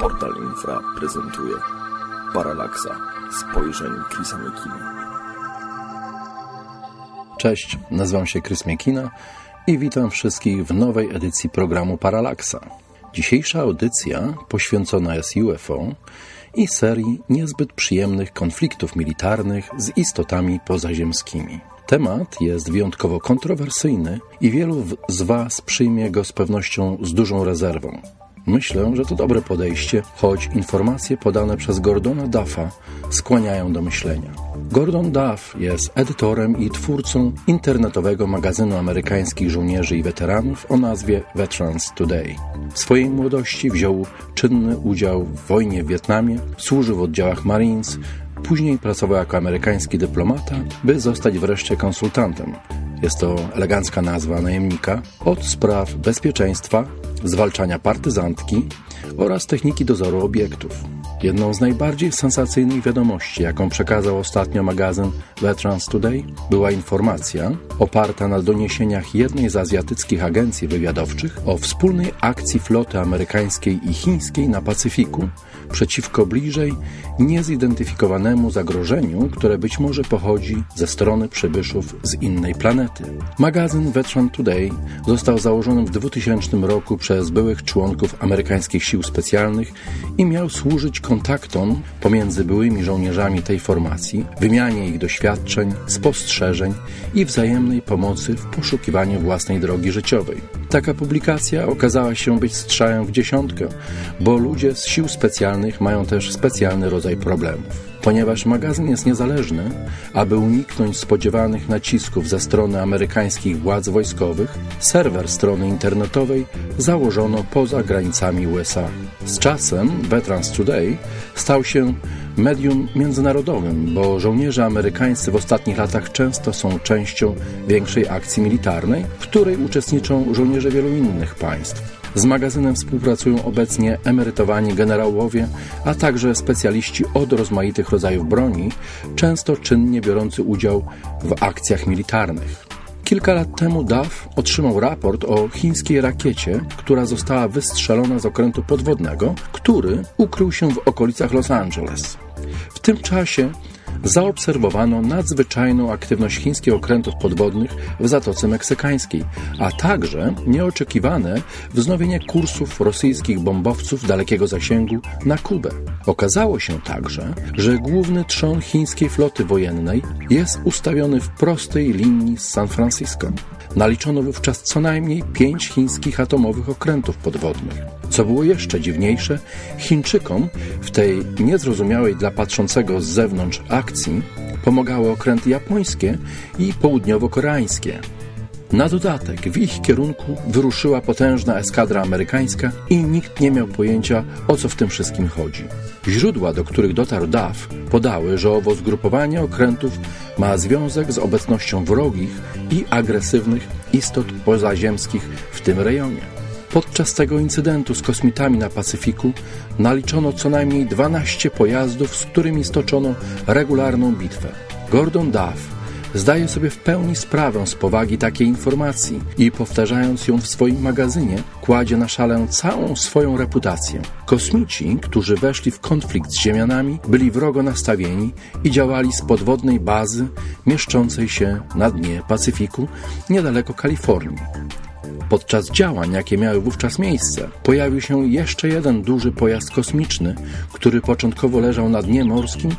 Portal Infra prezentuje Paralaksa spojrzeń Chrisa Mekina. Cześć, nazywam się Chris Miekina i witam wszystkich w nowej edycji programu Paralaksa. Dzisiejsza audycja poświęcona jest UFO i serii niezbyt przyjemnych konfliktów militarnych z istotami pozaziemskimi. Temat jest wyjątkowo kontrowersyjny i wielu z Was przyjmie go z pewnością z dużą rezerwą. Myślę, że to dobre podejście, choć informacje podane przez Gordona Duffa skłaniają do myślenia. Gordon Duff jest edytorem i twórcą internetowego magazynu amerykańskich żołnierzy i weteranów o nazwie Veterans Today. W swojej młodości wziął czynny udział w wojnie w Wietnamie, służył w oddziałach Marines, Później pracował jako amerykański dyplomata, by zostać wreszcie konsultantem. Jest to elegancka nazwa najemnika od spraw bezpieczeństwa, zwalczania partyzantki oraz techniki dozoru obiektów. Jedną z najbardziej sensacyjnych wiadomości, jaką przekazał ostatnio magazyn Veterans Today, była informacja oparta na doniesieniach jednej z azjatyckich agencji wywiadowczych o wspólnej akcji floty amerykańskiej i chińskiej na Pacyfiku przeciwko bliżej niezidentyfikowanemu zagrożeniu, które być może pochodzi ze strony przybyszów z innej planety. Magazyn Veteran Today został założony w 2000 roku przez byłych członków amerykańskich sił specjalnych i miał służyć kontaktom pomiędzy byłymi żołnierzami tej formacji, wymianie ich doświadczeń, spostrzeżeń i wzajemnej pomocy w poszukiwaniu własnej drogi życiowej. Taka publikacja okazała się być strzałem w dziesiątkę, bo ludzie z sił specjalnych mają też specjalny rodzaj problemów. Ponieważ magazyn jest niezależny, aby uniknąć spodziewanych nacisków ze strony amerykańskich władz wojskowych, serwer strony internetowej założono poza granicami USA. Z czasem Veterans Today stał się medium międzynarodowym, bo żołnierze amerykańscy w ostatnich latach często są częścią większej akcji militarnej, w której uczestniczą żołnierze wielu innych państw. Z magazynem współpracują obecnie emerytowani generałowie, a także specjaliści od rozmaitych rodzajów broni, często czynnie biorący udział w akcjach militarnych. Kilka lat temu Duff otrzymał raport o chińskiej rakiecie, która została wystrzelona z okrętu podwodnego, który ukrył się w okolicach Los Angeles. W tym czasie zaobserwowano nadzwyczajną aktywność chińskich okrętów podwodnych w Zatoce Meksykańskiej, a także nieoczekiwane wznowienie kursów rosyjskich bombowców dalekiego zasięgu na Kubę. Okazało się także, że główny trzon chińskiej floty wojennej jest ustawiony w prostej linii z San Francisco. Naliczono wówczas co najmniej pięć chińskich atomowych okrętów podwodnych. Co było jeszcze dziwniejsze, Chińczykom w tej niezrozumiałej dla patrzącego z zewnątrz akcji pomagały okręty japońskie i południowo-koreańskie. Na dodatek w ich kierunku wyruszyła potężna eskadra amerykańska i nikt nie miał pojęcia o co w tym wszystkim chodzi. Źródła, do których dotarł DAF, podały, że owo zgrupowanie okrętów ma związek z obecnością wrogich i agresywnych istot pozaziemskich w tym rejonie. Podczas tego incydentu z kosmitami na Pacyfiku naliczono co najmniej 12 pojazdów, z którymi stoczono regularną bitwę. Gordon Duff zdaje sobie w pełni sprawę z powagi takiej informacji i powtarzając ją w swoim magazynie, kładzie na szalę całą swoją reputację. Kosmici, którzy weszli w konflikt z Ziemianami, byli wrogo nastawieni i działali z podwodnej bazy mieszczącej się na dnie Pacyfiku niedaleko Kalifornii. Podczas działań, jakie miały wówczas miejsce, pojawił się jeszcze jeden duży pojazd kosmiczny, który początkowo leżał na dnie morskim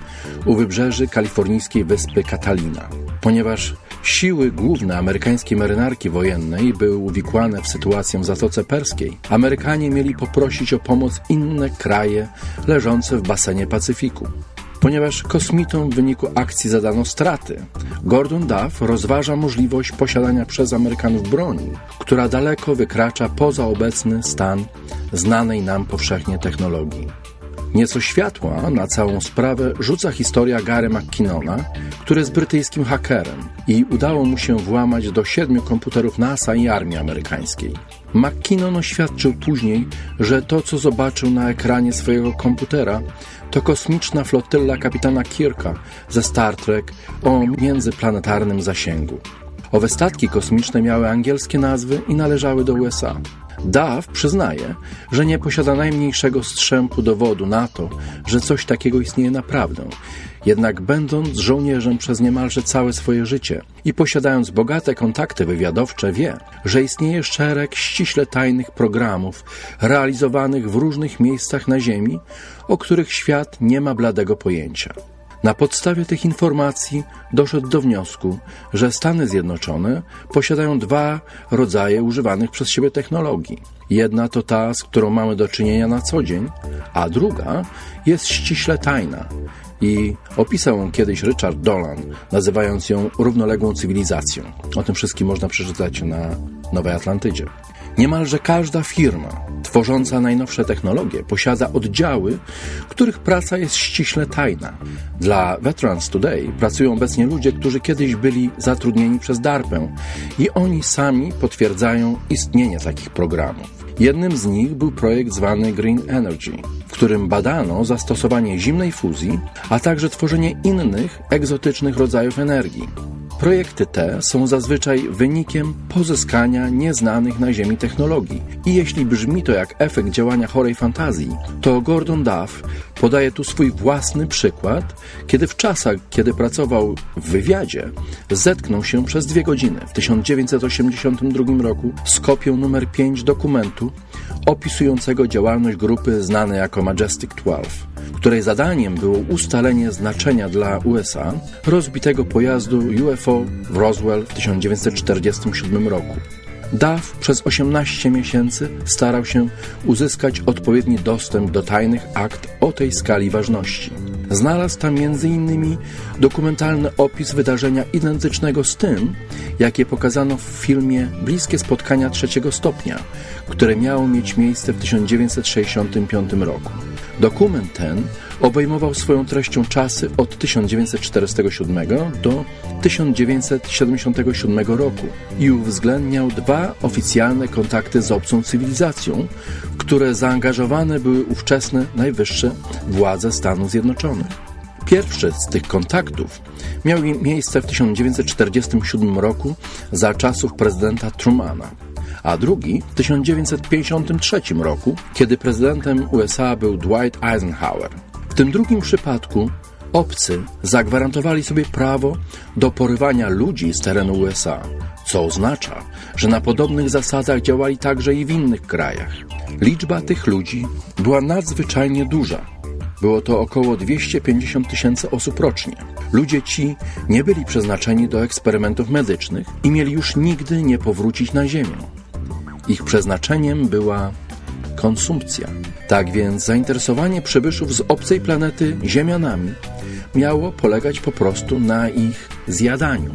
u wybrzeży kalifornijskiej wyspy Catalina. Ponieważ siły główne amerykańskiej marynarki wojennej były uwikłane w sytuację w Zatoce Perskiej, Amerykanie mieli poprosić o pomoc inne kraje leżące w basenie Pacyfiku. Ponieważ kosmitom w wyniku akcji zadano straty, Gordon Duff rozważa możliwość posiadania przez Amerykanów broni, która daleko wykracza poza obecny stan znanej nam powszechnie technologii. Nieco światła na całą sprawę rzuca historia Gary McKinnona, który jest brytyjskim hakerem i udało mu się włamać do siedmiu komputerów NASA i armii amerykańskiej. McKinnon oświadczył później, że to, co zobaczył na ekranie swojego komputera, to kosmiczna flotylla kapitana Kirka ze Star Trek o międzyplanetarnym zasięgu. Owe statki kosmiczne miały angielskie nazwy i należały do USA. Duff przyznaje, że nie posiada najmniejszego strzępu dowodu na to, że coś takiego istnieje naprawdę. Jednak będąc żołnierzem przez niemalże całe swoje życie i posiadając bogate kontakty wywiadowcze, wie, że istnieje szereg ściśle tajnych programów realizowanych w różnych miejscach na Ziemi, o których świat nie ma bladego pojęcia. Na podstawie tych informacji doszedł do wniosku, że Stany Zjednoczone posiadają dwa rodzaje używanych przez siebie technologii. Jedna to ta, z którą mamy do czynienia na co dzień, a druga jest ściśle tajna. I opisał ją kiedyś Richard Dolan, nazywając ją równoległą cywilizacją. O tym wszystkim można przeczytać na Nowej Atlantydzie. Niemalże każda firma tworząca najnowsze technologie posiada oddziały, których praca jest ściśle tajna. Dla Veterans Today pracują obecnie ludzie, którzy kiedyś byli zatrudnieni przez DARPę i oni sami potwierdzają istnienie takich programów. Jednym z nich był projekt zwany Green Energy, w którym badano zastosowanie zimnej fuzji, a także tworzenie innych egzotycznych rodzajów energii. Projekty te są zazwyczaj wynikiem pozyskania nieznanych na Ziemi technologii. I jeśli brzmi to jak efekt działania chorej fantazji, to Gordon Duff podaje tu swój własny przykład, kiedy w czasach, kiedy pracował w wywiadzie, zetknął się przez dwie godziny w 1982 roku z kopią numer 5 dokumentu opisującego działalność grupy znanej jako Majestic 12, której zadaniem było ustalenie znaczenia dla USA rozbitego pojazdu UFO w Roswell w 1947 roku. Duff przez 18 miesięcy starał się uzyskać odpowiedni dostęp do tajnych akt o tej skali ważności. Znalazł tam m.in. dokumentalny opis wydarzenia identycznego z tym, jakie pokazano w filmie Bliskie spotkania trzeciego stopnia, które miało mieć miejsce w 1965 roku. Dokument ten obejmował swoją treścią czasy od 1947 do 1977 roku i uwzględniał dwa oficjalne kontakty z obcą cywilizacją, które zaangażowane były ówczesne najwyższe władze Stanów Zjednoczonych. Pierwszy z tych kontaktów miał miejsce w 1947 roku za czasów prezydenta Trumana, a drugi w 1953 roku, kiedy prezydentem USA był Dwight Eisenhower. W tym drugim przypadku obcy zagwarantowali sobie prawo do porywania ludzi z terenu USA, co oznacza, że na podobnych zasadach działali także i w innych krajach. Liczba tych ludzi była nadzwyczajnie duża. Było to około 250 tysięcy osób rocznie. Ludzie ci nie byli przeznaczeni do eksperymentów medycznych i mieli już nigdy nie powrócić na Ziemię. Ich przeznaczeniem była konsumpcja. Tak więc zainteresowanie przybyszów z obcej planety Ziemianami miało polegać po prostu na ich zjadaniu.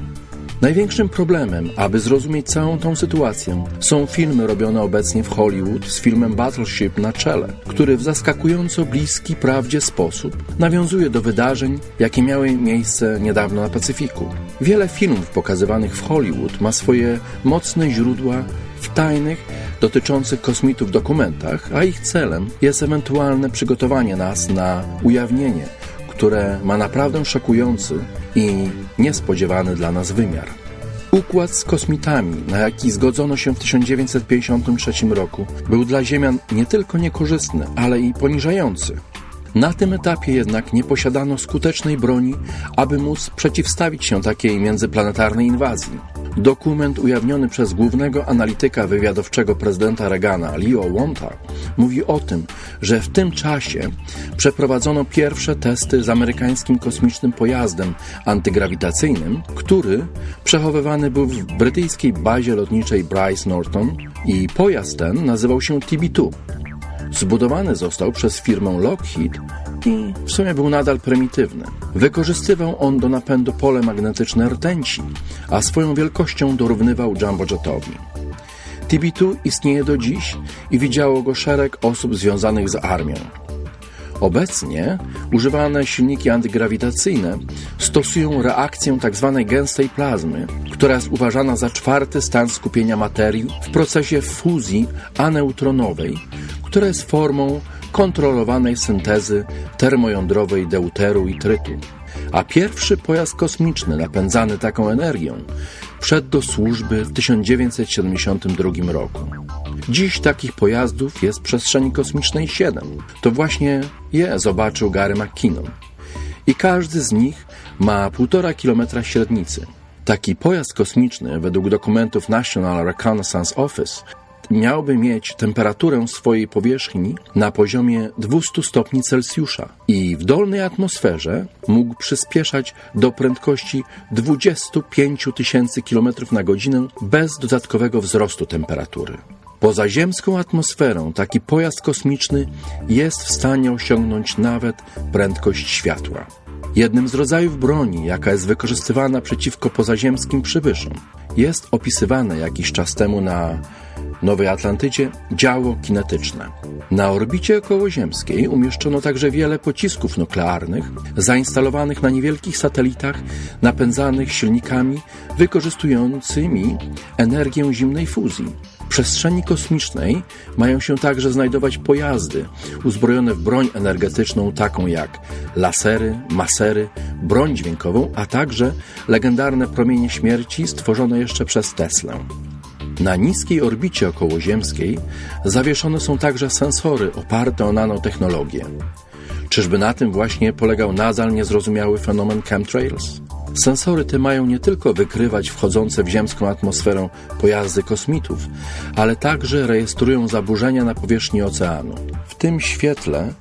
Największym problemem, aby zrozumieć całą tą sytuację, są filmy robione obecnie w Hollywood z filmem Battleship na czele, który w zaskakująco bliski prawdzie sposób nawiązuje do wydarzeń, jakie miały miejsce niedawno na Pacyfiku. Wiele filmów pokazywanych w Hollywood ma swoje mocne źródła w tajnych, dotyczących kosmitów dokumentach, a ich celem jest ewentualne przygotowanie nas na ujawnienie, które ma naprawdę szokujący i niespodziewany dla nas wymiar. Układ z kosmitami, na jaki zgodzono się w 1953 roku, był dla Ziemian nie tylko niekorzystny, ale i poniżający. Na tym etapie jednak nie posiadano skutecznej broni, aby móc przeciwstawić się takiej międzyplanetarnej inwazji. Dokument ujawniony przez głównego analityka wywiadowczego prezydenta Reagana, Leo Wonta, mówi o tym, że w tym czasie przeprowadzono pierwsze testy z amerykańskim kosmicznym pojazdem antygrawitacyjnym, który przechowywany był w brytyjskiej bazie lotniczej Bryce Norton i pojazd ten nazywał się TB-2. Zbudowany został przez firmę Lockheed i w sumie był nadal prymitywny. Wykorzystywał on do napędu pole magnetyczne rtęci, a swoją wielkością dorównywał Jumbojetowi. TB2 istnieje do dziś i widziało go szereg osób związanych z armią. Obecnie używane silniki antygrawitacyjne stosują reakcję tzw. Tak gęstej plazmy, która jest uważana za czwarty stan skupienia materii w procesie fuzji aneutronowej, która jest formą kontrolowanej syntezy termojądrowej deuteru i trytu. A pierwszy pojazd kosmiczny napędzany taką energią wszedł do służby w 1972 roku. Dziś takich pojazdów jest w przestrzeni kosmicznej 7. To właśnie je zobaczył Gary McKinnon. I każdy z nich ma 1,5 kilometra średnicy. Taki pojazd kosmiczny, według dokumentów National Reconnaissance Office, miałby mieć temperaturę swojej powierzchni na poziomie 200 stopni Celsjusza i w dolnej atmosferze mógł przyspieszać do prędkości 25 tysięcy km na godzinę bez dodatkowego wzrostu temperatury. Poza ziemską atmosferą taki pojazd kosmiczny jest w stanie osiągnąć nawet prędkość światła. Jednym z rodzajów broni, jaka jest wykorzystywana przeciwko pozaziemskim przybyszom, jest opisywane jakiś czas temu na Nowej Atlantycie działo kinetyczne. Na orbicie okołoziemskiej umieszczono także wiele pocisków nuklearnych zainstalowanych na niewielkich satelitach napędzanych silnikami wykorzystującymi energię zimnej fuzji. W przestrzeni kosmicznej mają się także znajdować pojazdy uzbrojone w broń energetyczną taką jak lasery, masery, broń dźwiękową, a także legendarne promienie śmierci stworzone jeszcze przez Teslę. Na niskiej orbicie okołoziemskiej zawieszone są także sensory oparte o nanotechnologię. Czyżby na tym właśnie polegał nadal niezrozumiały fenomen chemtrails? Sensory te mają nie tylko wykrywać wchodzące w ziemską atmosferę pojazdy kosmitów, ale także rejestrują zaburzenia na powierzchni oceanu. W tym świetle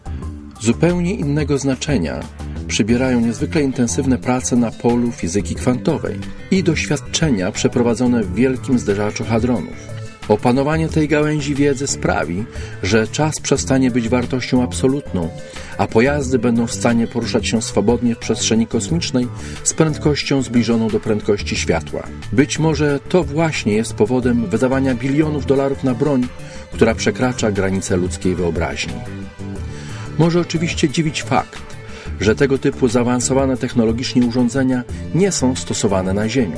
zupełnie innego znaczenia przybierają niezwykle intensywne prace na polu fizyki kwantowej i doświadczenia przeprowadzone w wielkim zderzaczu hadronów. Opanowanie tej gałęzi wiedzy sprawi, że czas przestanie być wartością absolutną, a pojazdy będą w stanie poruszać się swobodnie w przestrzeni kosmicznej z prędkością zbliżoną do prędkości światła. Być może to właśnie jest powodem wydawania bilionów dolarów na broń, która przekracza granice ludzkiej wyobraźni. Może oczywiście dziwić fakt, że tego typu zaawansowane technologicznie urządzenia nie są stosowane na Ziemi.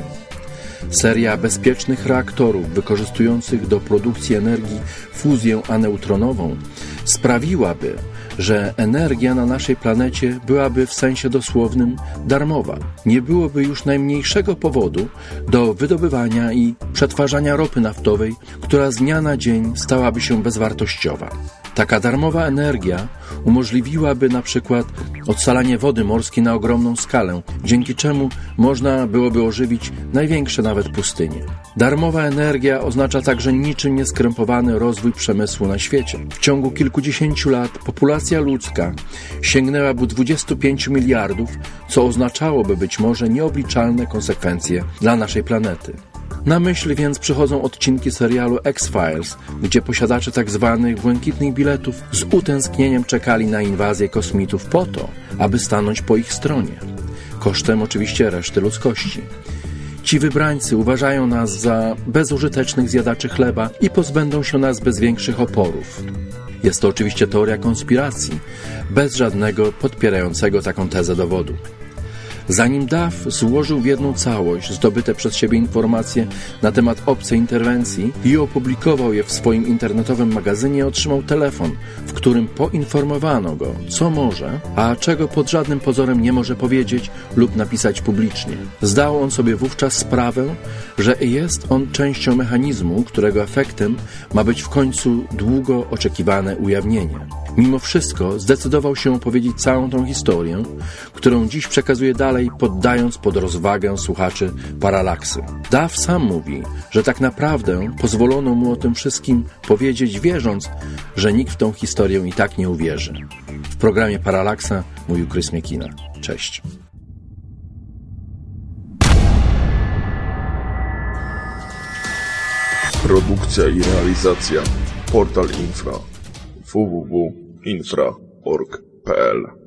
Seria bezpiecznych reaktorów wykorzystujących do produkcji energii fuzję aneutronową sprawiłaby, że energia na naszej planecie byłaby w sensie dosłownym darmowa. Nie byłoby już najmniejszego powodu do wydobywania i przetwarzania ropy naftowej, która z dnia na dzień stałaby się bezwartościowa. Taka darmowa energia umożliwiłaby na przykład odsalanie wody morskiej na ogromną skalę, dzięki czemu można byłoby ożywić największe nawet pustynie. Darmowa energia oznacza także niczym nieskrępowany rozwój przemysłu na świecie. W ciągu kilkudziesięciu lat populacja ludzka sięgnęłaby 25 miliardów, co oznaczałoby być może nieobliczalne konsekwencje dla naszej planety. Na myśl więc przychodzą odcinki serialu X-Files, gdzie posiadacze tzw. Tak błękitnych biletów z utęsknieniem czekali na inwazję kosmitów po to, aby stanąć po ich stronie. Kosztem oczywiście reszty ludzkości. Ci wybrańcy uważają nas za bezużytecznych zjadaczy chleba i pozbędą się nas bez większych oporów. Jest to oczywiście teoria konspiracji, bez żadnego podpierającego taką tezę dowodu. Zanim Duff złożył w jedną całość zdobyte przez siebie informacje na temat obcej interwencji i opublikował je w swoim internetowym magazynie, otrzymał telefon, w którym poinformowano go, co może, a czego pod żadnym pozorem nie może powiedzieć lub napisać publicznie. Zdał on sobie wówczas sprawę, że jest on częścią mechanizmu, którego efektem ma być w końcu długo oczekiwane ujawnienie. Mimo wszystko zdecydował się opowiedzieć całą tą historię, którą dziś przekazuje dalej, poddając pod rozwagę słuchaczy paralaksy. Daw sam mówi, że tak naprawdę pozwolono mu o tym wszystkim powiedzieć, wierząc, że nikt w tą historię i tak nie uwierzy. W programie Paralaksa mówił Chris Miekina. Cześć. Produkcja i realizacja Portal Infra www.infra.org.pl